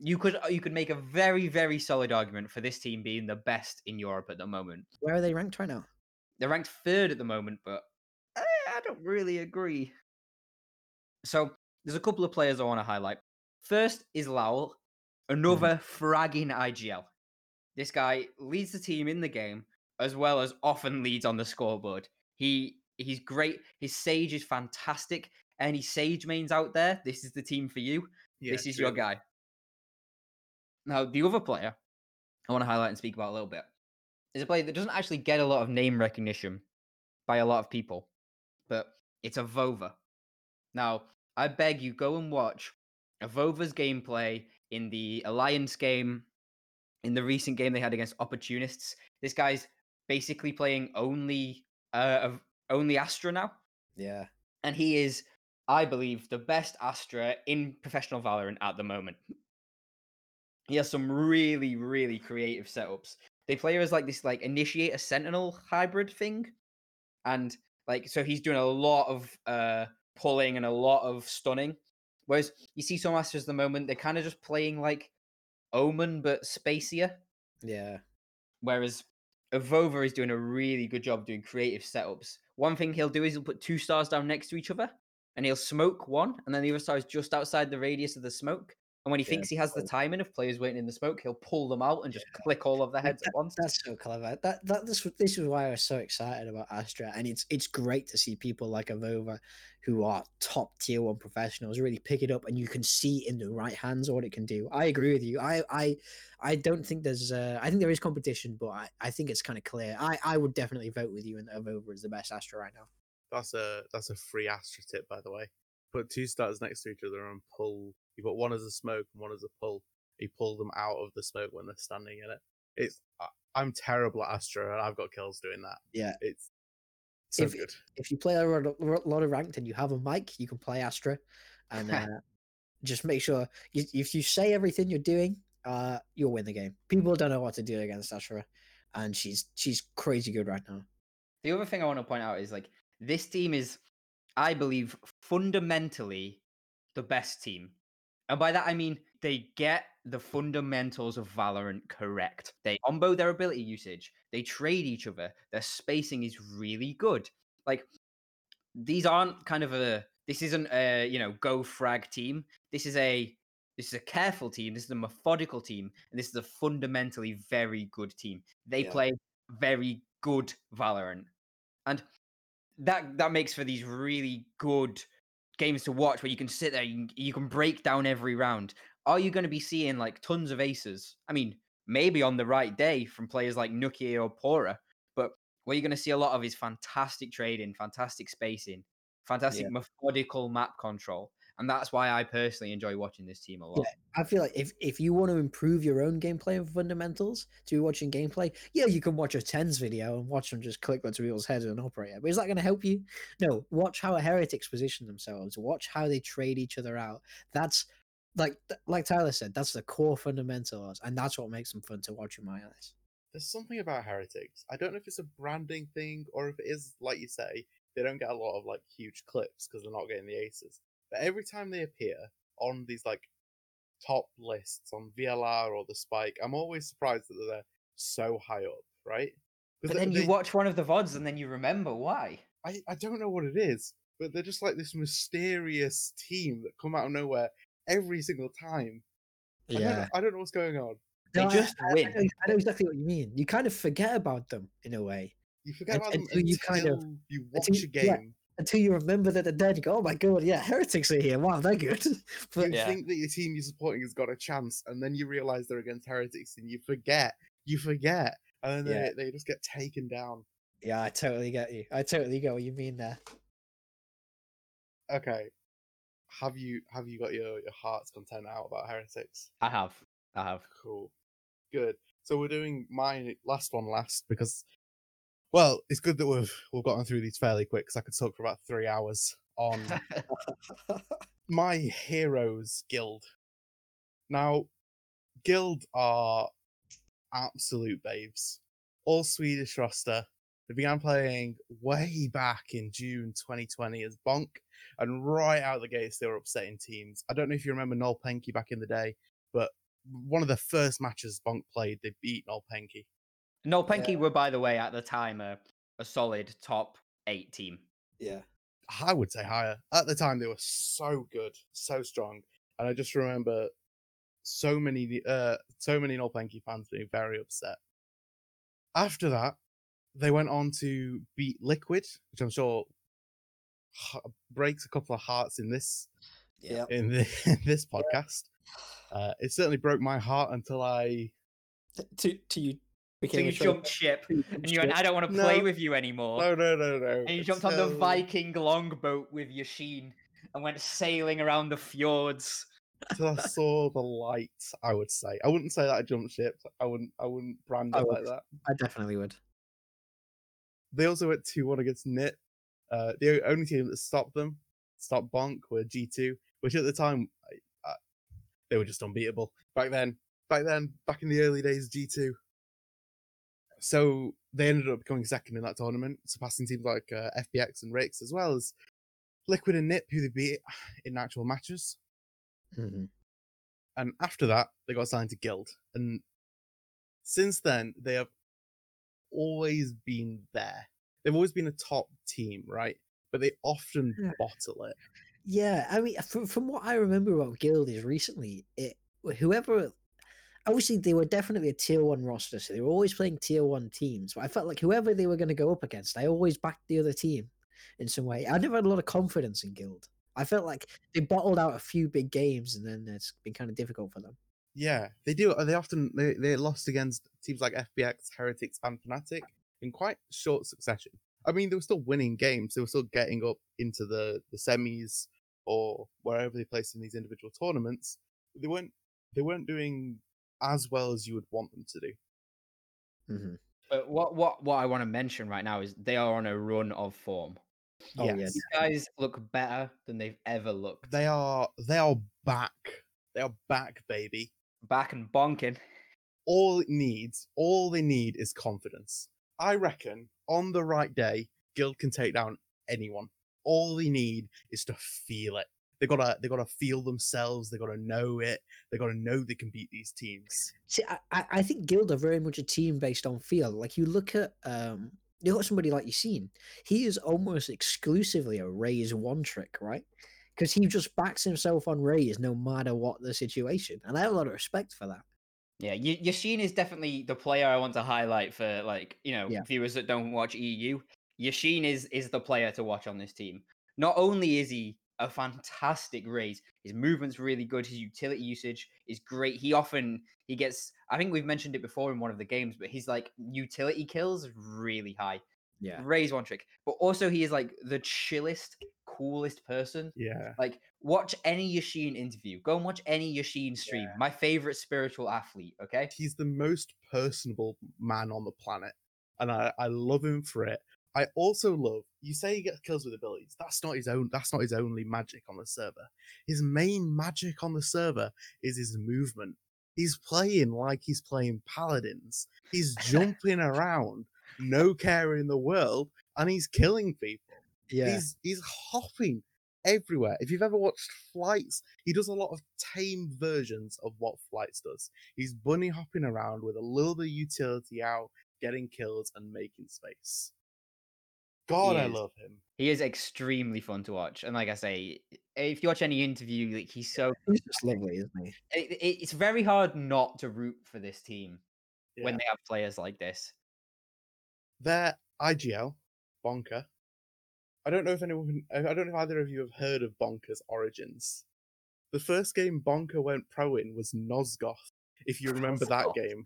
Speaker 2: you could you could make a very very solid argument for this team being the best in Europe at the moment.
Speaker 4: Where are they ranked right now?
Speaker 2: They're ranked third at the moment, but I, I don't really agree. So there's a couple of players I want to highlight. First is Lowell, another hmm. fragging IGL. This guy leads the team in the game as well as often leads on the scoreboard. He he's great. His Sage is fantastic. Any Sage mains out there, this is the team for you.
Speaker 3: Yeah,
Speaker 2: this is your guy. Now, the other player I want to highlight and speak about a little bit is a player that doesn't actually get a lot of name recognition by a lot of people, but it's Avova. Now, I beg you, go and watch Avova's gameplay in the Alliance game, in the recent game they had against Opportunists. This guy's basically playing only uh of- only Astra now
Speaker 4: Yeah.
Speaker 2: and he is, I believe, the best Astra in professional Valorant at the moment. He has some really, really creative setups. They play as like this, like initiate a Sentinel hybrid thing, and like so he's doing a lot of uh pulling and a lot of stunning. Whereas you see some Astras at the moment, they're kind of just playing like Omen but spacier.
Speaker 4: Yeah.
Speaker 2: Whereas Avova is doing a really good job doing creative setups. One thing he'll do is he'll put two stars down next to each other and he'll smoke one, and then the other star is just outside the radius of the smoke. And when he
Speaker 4: Yeah,
Speaker 2: thinks he has the
Speaker 4: cool.
Speaker 2: timing of players waiting in the smoke, he'll pull them out and just click all of their heads at once.
Speaker 4: That's so clever. That that this was- this is why I was so excited about Astra, and it's it's great to see people like Avova, who are top tier one professionals, really pick it up, and you can see in the right hands what it can do. I agree with you. I I I don't think there's uh, I think there is competition, but I, I think it's kind of clear. I I would definitely vote with you, and Avova is the best Astra right now.
Speaker 3: That's a that's a free Astra tip, by the way. Put two stars next to each other and pull. You put one as a smoke and one as a pull. You pull them out of the smoke when they're standing in it. It's I, I'm terrible at Astra, and I've got kills doing that.
Speaker 4: Yeah.
Speaker 3: It's so
Speaker 4: If-
Speaker 3: good.
Speaker 4: If you play a lot of, a lot of ranked and you have a mic, you can play Astra, and uh, just make sure you, if you say everything you're doing, uh, you'll win the game. People don't know what to do against Astra, and she's she's crazy good right now.
Speaker 2: The other thing I want to point out is like this team is, I believe, fundamentally the best team. And by that I mean they get the fundamentals of Valorant correct. They combo their ability usage, they trade each other, their spacing is really good. Like these aren't kind of a this isn't a you know go frag team. This is a this is a careful team, this is a methodical team, and this is a fundamentally very good team. They
Speaker 4: Yeah.
Speaker 2: play very good Valorant. And that that makes for these really good games to watch where you can sit there, you can, you can break down every round. Are you going to be seeing like tons of aces? I mean, maybe on the right day from players like Nukkye or pAura, but what you're going to see a lot of is fantastic trading, fantastic spacing, fantastic methodical map control. And that's why I personally enjoy watching this team a lot.
Speaker 4: I feel like if, if you want to improve your own gameplay and fundamentals to be watching gameplay, yeah, you can watch a TenZ video and watch them just click onto people's heads and operate it. But is that going to help you? No. Watch how heretics position themselves. Watch how they trade each other out. That's like like Tyler said. That's the core fundamentals, and that's what makes them fun to watch in my eyes.
Speaker 3: There's something about heretics. I don't know if it's a branding thing or if it is like you say, they don't get a lot of like huge clips because they're not getting the aces. But every time they appear on these like top lists on VLR or the Spike, I'm always surprised that they're so high up, right?
Speaker 2: But
Speaker 3: they-
Speaker 2: then you
Speaker 3: they-
Speaker 2: watch one of the VODs and then you remember why.
Speaker 3: I, I don't know what it is, but they're just like this mysterious team that come out of nowhere every single time. I don't know, I don't know what's going on.
Speaker 2: They
Speaker 4: No,
Speaker 2: just
Speaker 4: I, I
Speaker 2: win.
Speaker 4: know, I know exactly what you mean. You kind of forget about them in a way
Speaker 3: You forget
Speaker 4: Unt-
Speaker 3: about them
Speaker 4: until you kind of-
Speaker 3: you watch
Speaker 4: until
Speaker 3: a
Speaker 4: you- yeah.
Speaker 3: Game.
Speaker 4: until you remember that they're dead. Go, oh my god, yeah, heretics are here. Wow, they're good. but
Speaker 3: you
Speaker 2: Yeah.
Speaker 3: think that your team you're supporting has got a chance, and then you realize they're against heretics, and you forget, you forget, and then
Speaker 4: Yeah.
Speaker 3: they, they just get taken down.
Speaker 4: yeah, I totally get you. I totally get what you mean there.
Speaker 3: Okay, have you have you got your your heart's content out about heretics?
Speaker 2: I have. I have.
Speaker 3: Cool, good. So we're doing my last one last because, well, it's good that we've we've gotten through these fairly quick because I could talk for about three hours on my heroes guild. Now, guild are absolute babes. All Swedish roster. They began playing way back in June 2020 as Bonk, and right out of the gates they were upsetting teams. I don't know if you remember Noel Penke back in the day, but one of the first matches Bonk played, they beat Nolpenki.
Speaker 2: No, Penke
Speaker 4: Yeah.
Speaker 2: were, by the way, at the time a, a solid top eight team.
Speaker 4: Yeah.
Speaker 3: I would say higher. At the time, they were so good, so strong, and I just remember so many, uh, so many No Nolpenki fans being very upset. After that, they went on to beat Liquid, which I'm sure h- breaks a couple of hearts in this
Speaker 4: Yeah.
Speaker 3: in, the, in this podcast. Uh, it certainly broke my heart until I
Speaker 4: To to you
Speaker 2: So you jumped ship and you went, I don't want to play
Speaker 3: No.
Speaker 2: with you anymore.
Speaker 3: no no no no
Speaker 2: And you jumped on the Viking longboat with Yacine and went sailing around the fjords.
Speaker 3: till I saw the light. I would say I wouldn't say that I jumped ship. I wouldn't. I wouldn't brand
Speaker 4: I
Speaker 3: it like
Speaker 4: would.
Speaker 3: that.
Speaker 4: I definitely would.
Speaker 3: They also went two one against Nit. Uh, the only team that stopped them, stopped Bonk, were G two, which at the time I, I, they were just unbeatable. Back then, back then, back in the early days, G two. So they ended up going second in that tournament, surpassing teams like uh, FPX and Rix, as well as Liquid and Nip, who they beat in actual matches.
Speaker 4: Mhm.
Speaker 3: and after that they got signed to guild and since then they have always been there they've always been a top team right but they often
Speaker 4: Yeah.
Speaker 3: bottle it
Speaker 4: Yeah, I mean, from, from what I remember about Guild is recently, it whoever, obviously they were definitely a tier one roster, so they were always playing tier one teams. But I felt like whoever they were going to go up against, I always backed the other team in some way. I never had a lot of confidence in Guild. I felt like they bottled out a few big games, and then it's been kind of difficult for them.
Speaker 3: yeah they do uh, they often they, they lost against teams like FPX heretics and fnatic in quite short succession i mean they were still winning games they were still getting up into the the semis or wherever they placed in these individual tournaments they weren't they weren't doing as well as you would want them to do
Speaker 4: hmm
Speaker 2: But what what what I want to mention right now is they are on a run of form.
Speaker 4: Oh yeah,
Speaker 3: Yes.
Speaker 2: These guys look better than they've ever looked.
Speaker 3: They are they are back. They are back, baby.
Speaker 2: Back and bonking.
Speaker 3: All it needs, all they need is confidence. I reckon on the right day, Guild can take down anyone. All they need is to feel it. They gotta they gotta feel themselves, they gotta know it, they gotta know they can beat these teams.
Speaker 4: See, I, I I think Guild are very much a team based on feel. Like you look at um you got somebody like Yacine, he is almost exclusively a Raze one trick, right? Because he just backs himself on Raze no matter what the situation. And I have a lot of respect for that.
Speaker 2: Yeah, Y- Yacine is definitely the player I want to highlight for like you know
Speaker 4: Yeah.
Speaker 2: viewers that don't watch EU. Yacine is is the player to watch on this team. Not only is he a fantastic Raze, his movement's really good. His utility usage is great. He often he gets. I think we've mentioned it before in one of the games, but his like utility kills really high.
Speaker 4: Yeah.
Speaker 2: Raze one trick, but also he is like the chillest, coolest person.
Speaker 3: Yeah.
Speaker 2: Like, watch any Yacine interview. Go and watch any Yacine stream.
Speaker 3: Yeah.
Speaker 2: My favorite spiritual athlete. Okay.
Speaker 3: He's the most personable man on the planet. And I, I love him for it. I also love you say he gets kills with abilities. That's not his own that's not his only magic on the server. His main magic on the server is his movement. He's playing like he's playing paladins. He's jumping around, no care in the world, and he's killing people.
Speaker 4: Yeah.
Speaker 3: He's he's hopping everywhere. If you've ever watched Flights, he does a lot of tame versions of what Flights does. He's bunny hopping around with a little bit of utility out, getting kills and making space. God, I love him.
Speaker 2: He is extremely fun to watch, and like I say, if you watch any interview, like he's so.
Speaker 4: He's just lovely, isn't he?
Speaker 2: It, it- it's very hard not to root for this team when they have players like this.
Speaker 3: Their IGL, Bonkar. I don't know if anyone, I I don't know if either of you have heard of Bonkar's origins. The first game Bonkar went pro in was Nosgoth, if you remember that game.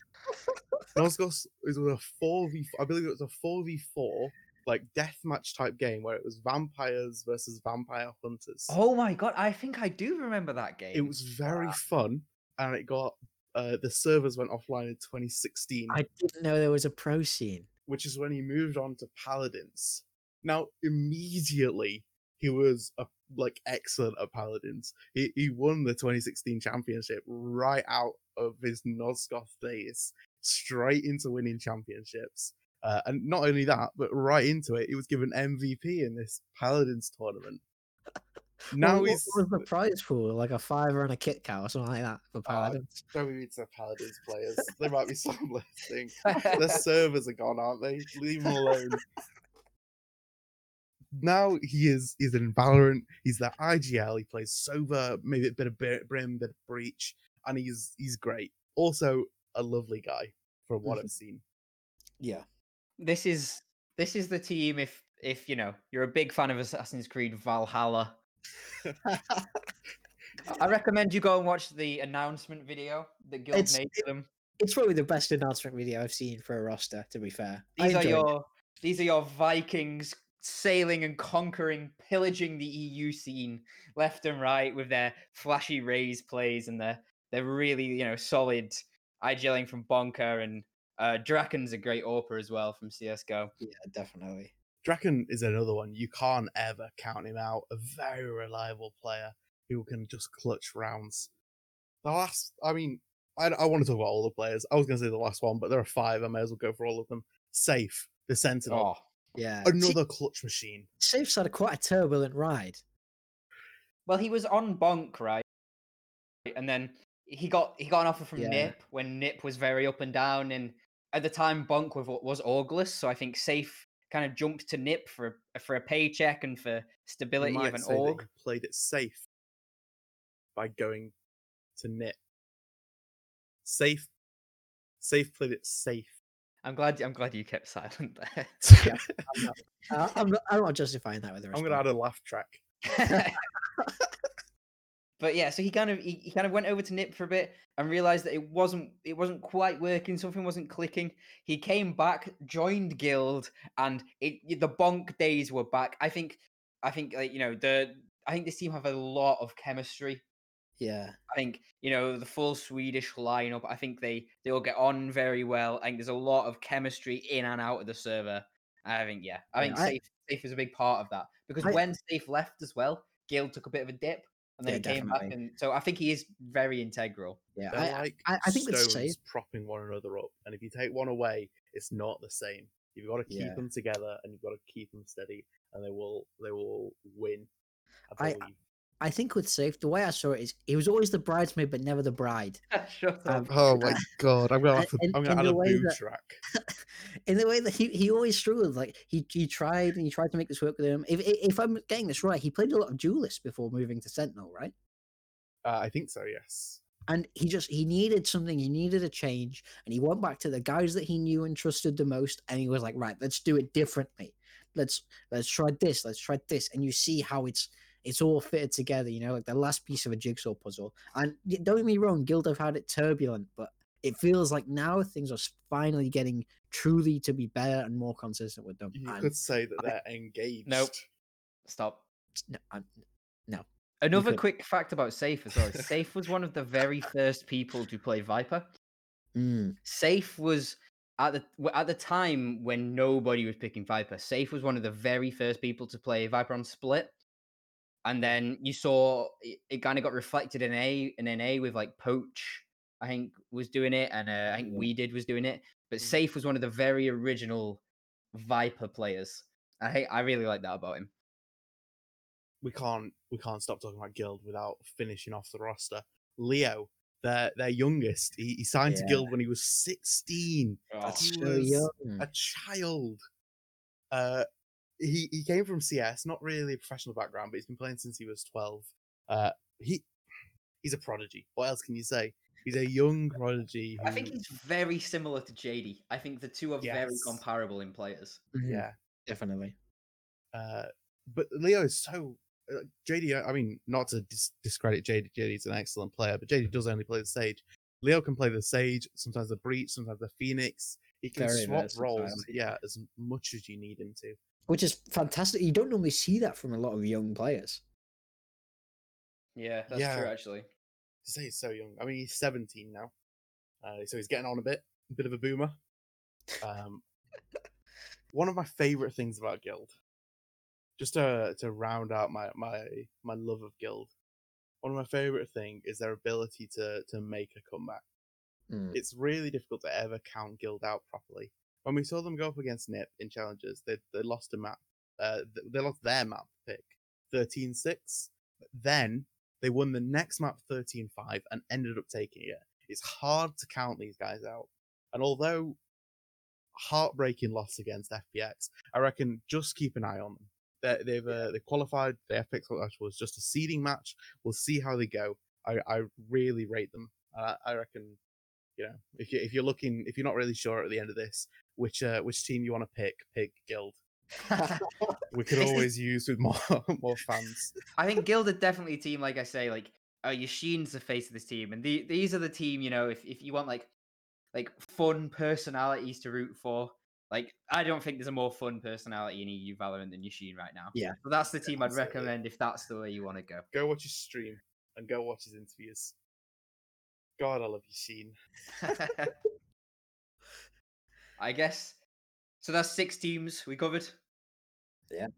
Speaker 3: Nosgoth was a 4v, I believe it was a 4v4, like deathmatch type game where it was vampires versus vampire hunters.
Speaker 2: Oh my god, I think I do remember that game.
Speaker 3: It was very fun, and it got, uh, the servers went offline in 2016.
Speaker 4: I didn't know there was a pro scene.
Speaker 3: which is when he moved on to paladins. Now, immediately he was a, like excellent at paladins. He he won the 2016 championship right out of his Nosgoth days, straight into winning championships. Uh, and not only that, but right into it, he was given MVP in this paladins tournament. now
Speaker 4: What- what
Speaker 3: he's
Speaker 4: was the prize pool? Like a fiver and a Kit Kat or something like that for Paladins.
Speaker 3: Don't read to Paladins players. There might be some listening. Their servers are gone, aren't they? Leave them alone. Now he is he's in Valorant. He's the IGL. He plays Sova, maybe a bit of Bri- Brim, bit of Breach, and he's he's great. Also a lovely guy from what I've seen.
Speaker 4: yeah.
Speaker 2: This is this is the team if if you know you're a big fan of Assassin's Creed Valhalla. I recommend you go and watch the announcement video that Guild
Speaker 4: It's-
Speaker 2: made for them.
Speaker 4: It's probably the best announcement video I've seen for a roster, to be fair.
Speaker 2: These are
Speaker 4: enjoyed it.
Speaker 2: your these are your Vikings sailing and conquering, pillaging the EU scene left and right with their flashy Raze plays and their they're really you know solid IGLing from Bonkar and uh, Draken's a great AWPer as well from CS:GO.
Speaker 4: Yeah, definitely.
Speaker 3: Draken is another one. You can't ever count him out. A very reliable player who can just clutch rounds. The last, I mean, I, I want to talk about all the players. I was going to say the last one, but there are five. I may as well go for all of them. Sayf, the Sentinel,
Speaker 2: Oh,
Speaker 4: Yeah.
Speaker 3: another clutch machine.
Speaker 4: Sayf's had a quite a turbulent ride.
Speaker 2: well, he was on Bonk right, and then he got he got an offer from
Speaker 4: Yeah.
Speaker 2: Nip when Nip was very up and down, and at the time Bonk was was Orgless, so I think Sayf kind of jumped to Nip for a- for a paycheck and for
Speaker 3: You
Speaker 2: stability
Speaker 3: might
Speaker 2: of an
Speaker 3: say that
Speaker 2: org.
Speaker 3: played it safe by going to Nip. Sayf, safe played it safe.
Speaker 2: I'm glad I'm glad you kept silent there.
Speaker 4: I'm not, I- I'm not, I'm not justifying that with the
Speaker 3: I'm going to add a laugh track.
Speaker 2: but yeah, so he kind of he, he kind of went over to Nip for a bit and realized that it wasn't it wasn't quite working. Something wasn't clicking. He came back, joined Guild, and it the bonk days were back. I think I think like you know the I think this team have a lot of chemistry.
Speaker 4: Yeah.
Speaker 2: I think you know the full Swedish lineup. I think they they all get on very well. I think there's a lot of chemistry in and out of the server. I think yeah, I
Speaker 4: Yeah,
Speaker 2: think
Speaker 4: I-
Speaker 2: safe safe is a big part of that because
Speaker 4: I-
Speaker 2: when safe left as well, Guild took a bit of a dip and then
Speaker 4: Yeah,
Speaker 2: he came back, and so I think he is very integral.
Speaker 4: Yeah.
Speaker 3: They're
Speaker 4: I,
Speaker 3: like
Speaker 4: I- I think with
Speaker 3: stones
Speaker 4: Safe-
Speaker 3: propping one another up, and if you take one away, it's not the same. You've got to keep
Speaker 4: Yeah.
Speaker 3: them together, and you've got to keep them steady, and they will they will win. I
Speaker 4: I-
Speaker 3: believe.
Speaker 4: I think with Sayf, the way I saw it is he was always the bridesmaid, but never the bride. Um,
Speaker 3: oh my god! I'm gonna have to.
Speaker 4: and-
Speaker 3: I'm gonna
Speaker 4: and
Speaker 3: add a
Speaker 4: way
Speaker 3: boo
Speaker 4: that-
Speaker 3: track.
Speaker 4: in the way that he, he always struggled. Like he he tried and he tried to make this work with him. If if if I'm getting this right, he played a lot of duelist before moving to Sentinel, right?
Speaker 3: Uh, I think so. Yes.
Speaker 4: and he just he needed something he needed a change and he went back to the guys that he knew and trusted the most and he was like right let's do it differently let's let's try this let's try this and you see how it's it's all fitted together you know like the last piece of a jigsaw puzzle and don't get me wrong guild have had it turbulent but it feels like now things are finally getting truly to be better and more consistent with them
Speaker 3: You
Speaker 4: and
Speaker 3: could say that
Speaker 4: I-
Speaker 3: they're engaged. Nope.
Speaker 2: Stop.
Speaker 4: no, I'm-
Speaker 2: Another quick fact about Sayf as well. Sayf was one of the very first people to play Viper.
Speaker 4: mm,
Speaker 2: Sayf was at the at the time when nobody was picking Viper. Sayf was one of the very first people to play Viper on Split, and then you saw it, it kind of got reflected in A in NA with like Poach. I think was doing it, and uh, I think
Speaker 4: Yeah.
Speaker 2: We did was doing it. But. Sayf was one of the very original Viper players. I hate, I really like that about him.
Speaker 3: we can't we can't stop talking about Guild without finishing off the roster. Leo, their their youngest, he, he signed to Guild when he was 16.
Speaker 4: that's
Speaker 3: he
Speaker 4: so young
Speaker 3: a child. Uh, he he came from CS, not really a professional background, but he's been playing since he was 12. Uh, he he's a prodigy. What else can you say? He's a young prodigy.
Speaker 2: I think he's very similar to JD. I think the two are very comparable in players.
Speaker 4: Mhm,
Speaker 3: yeah.
Speaker 4: definitely
Speaker 3: Uh, but Leo is so uh, JD. I mean, not to dis- discredit JD. JD's an excellent player, but JD does only play the Sage. Leo can play the Sage, sometimes the Breach, sometimes the Phoenix. He can
Speaker 4: Very
Speaker 3: swap roles, yeah, as much as you need him to.
Speaker 4: Which is fantastic. You don't normally see that from a lot of young players.
Speaker 2: Yeah, that's
Speaker 3: Yeah.
Speaker 2: true actually.
Speaker 3: To say he's so young. I mean, he's 17 now, uh, so he's getting on a bit, a bit of a boomer. Um, one of my favorite things about Guild, just to to round out my my my love of Guild, one of my favorite thing is their ability to to make a comeback.
Speaker 4: Mm.
Speaker 3: It's really difficult to ever count Guild out properly. When we saw them go up against Nip in challenges, they they lost a map. Uh, they lost their map pick 13-6. But then they won the next map 13 5 and ended up taking it. It's hard to count these guys out. And although heartbreaking loss against FPX, I reckon just keep an eye on them. They, they've uh, they qualified. The FPX match was just a seeding match. We'll see how they go. I, I really rate them. Uh, I reckon, you know, if you if you're looking, if you're not really sure at the end of this which uh, which team you want to pick, pick Guild. We could always use with more more fans.
Speaker 2: I think Guild are definitely a team, like I say, like uh, Yacine's the face of this team, and the, these are the team. You know, if if you want like like fun personalities to root for, like I don't think there's a more fun personality in EU Valorant than Yacine right now.
Speaker 4: Yeah.
Speaker 2: so that's the team I'd
Speaker 3: Absolutely.
Speaker 2: recommend if that's the way you want to go.
Speaker 3: Go watch his stream and go watch his interviews. God, I love you, Sheen.
Speaker 2: I guess. So that's six teams we covered.
Speaker 4: Yeah.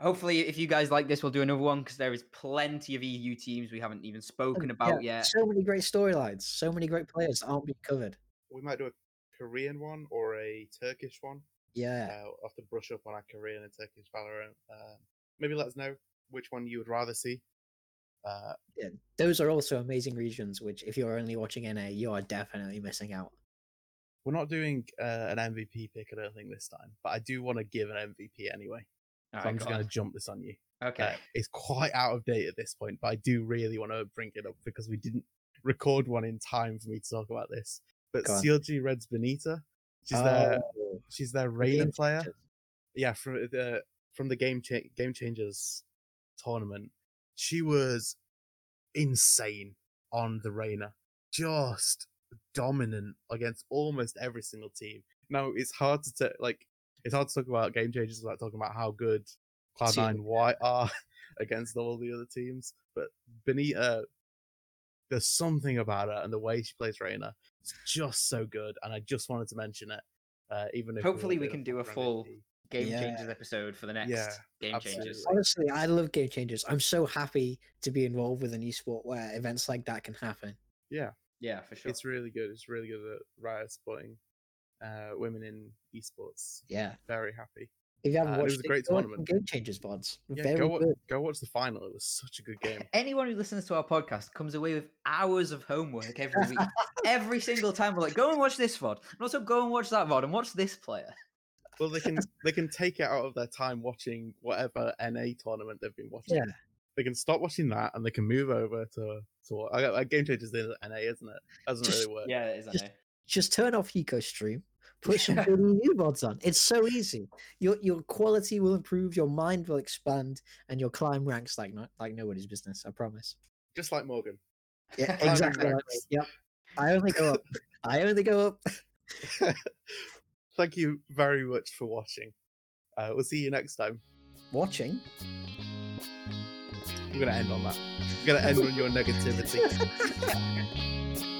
Speaker 2: Hopefully, if you guys like this, we'll do another one because there is plenty of EU teams we haven't even spoken about
Speaker 4: yeah,
Speaker 2: yet.
Speaker 4: So many great storylines, so many great players that aren't being covered.
Speaker 3: We might do a Korean one or a Turkish one.
Speaker 4: Yeah.
Speaker 3: Uh, we'll have to brush up on our Korean and Turkish Valorant. Um, maybe let us know which one you would rather see. Uh,
Speaker 4: yeah. Those are also amazing regions, which if you're only watching NA, you are definitely missing out.
Speaker 3: We're not doing uh, an MVP pick, I don't think, this time, but I do want to give an MVP anyway. So
Speaker 2: Alright,
Speaker 3: I'm just going to jump this on you.
Speaker 2: Okay.
Speaker 3: Uh, it's quite out of date at this point, but I do really want to bring it up because we didn't record one in time for me to talk about this. But CLG Reds Benita, she's their
Speaker 4: Oh,
Speaker 3: she's their
Speaker 4: the Reyna
Speaker 3: player.
Speaker 4: changers.
Speaker 3: Yeah, from the from the game cha- game changers tournament, she was insane on the Reyna, just dominant against almost every single team. Now it's hard to t- like it's hard to talk about game changers without talking about how good Cloud
Speaker 4: Team.
Speaker 3: Nine White are against all the other teams. But Benita, there's something about her and the way she plays Reyna. It's just so good, and I just wanted to mention it. Uh, even if
Speaker 2: Hopefully
Speaker 3: won't
Speaker 2: we can do a full
Speaker 3: MVP.
Speaker 2: Game
Speaker 4: Yeah.
Speaker 2: Changers episode for the next
Speaker 3: Yeah,
Speaker 2: Game
Speaker 3: absolutely.
Speaker 2: Changers.
Speaker 4: Honestly, I love game changers. I'm so happy to be involved with an esport where events like that can happen.
Speaker 2: Yeah, for sure.
Speaker 3: It's really good. It's really good that Riot supporting uh, women in esports.
Speaker 4: Yeah.
Speaker 3: Very happy.
Speaker 4: If you haven't
Speaker 3: Uh, it was a great
Speaker 4: go
Speaker 3: tournament.
Speaker 4: some Game changers VODs.
Speaker 3: Yeah,
Speaker 4: Very
Speaker 3: go,
Speaker 4: good.
Speaker 3: go watch the final. It was such a good game.
Speaker 2: Anyone who listens to our podcast comes away with hours of homework every week. every single time we're like, go and watch this VOD. And also go and watch that VOD and watch this player.
Speaker 3: Well, they can they can take it out of their time watching whatever NA tournament they've been watching.
Speaker 4: Yeah.
Speaker 3: They can stop watching that and they can move over to to what- I, I, Game Changers in NA, isn't it? Doesn't
Speaker 4: Just-
Speaker 3: really work.
Speaker 2: Yeah, it is. I
Speaker 4: Just-
Speaker 2: know.
Speaker 4: Just turn off Eco Stream, put some good EU VODs on. It's so easy. Your your quality will improve, your mind will expand, and you'll climb ranks like not like nobody's business. I promise.
Speaker 3: Just like Morgan.
Speaker 4: Yeah, exactly. Like Yep. I only go up. I only go up.
Speaker 3: Thank you very much for watching. Uh, we'll see you next time.
Speaker 4: Watching.
Speaker 3: We're gonna end on that. We're gonna end on your negativity.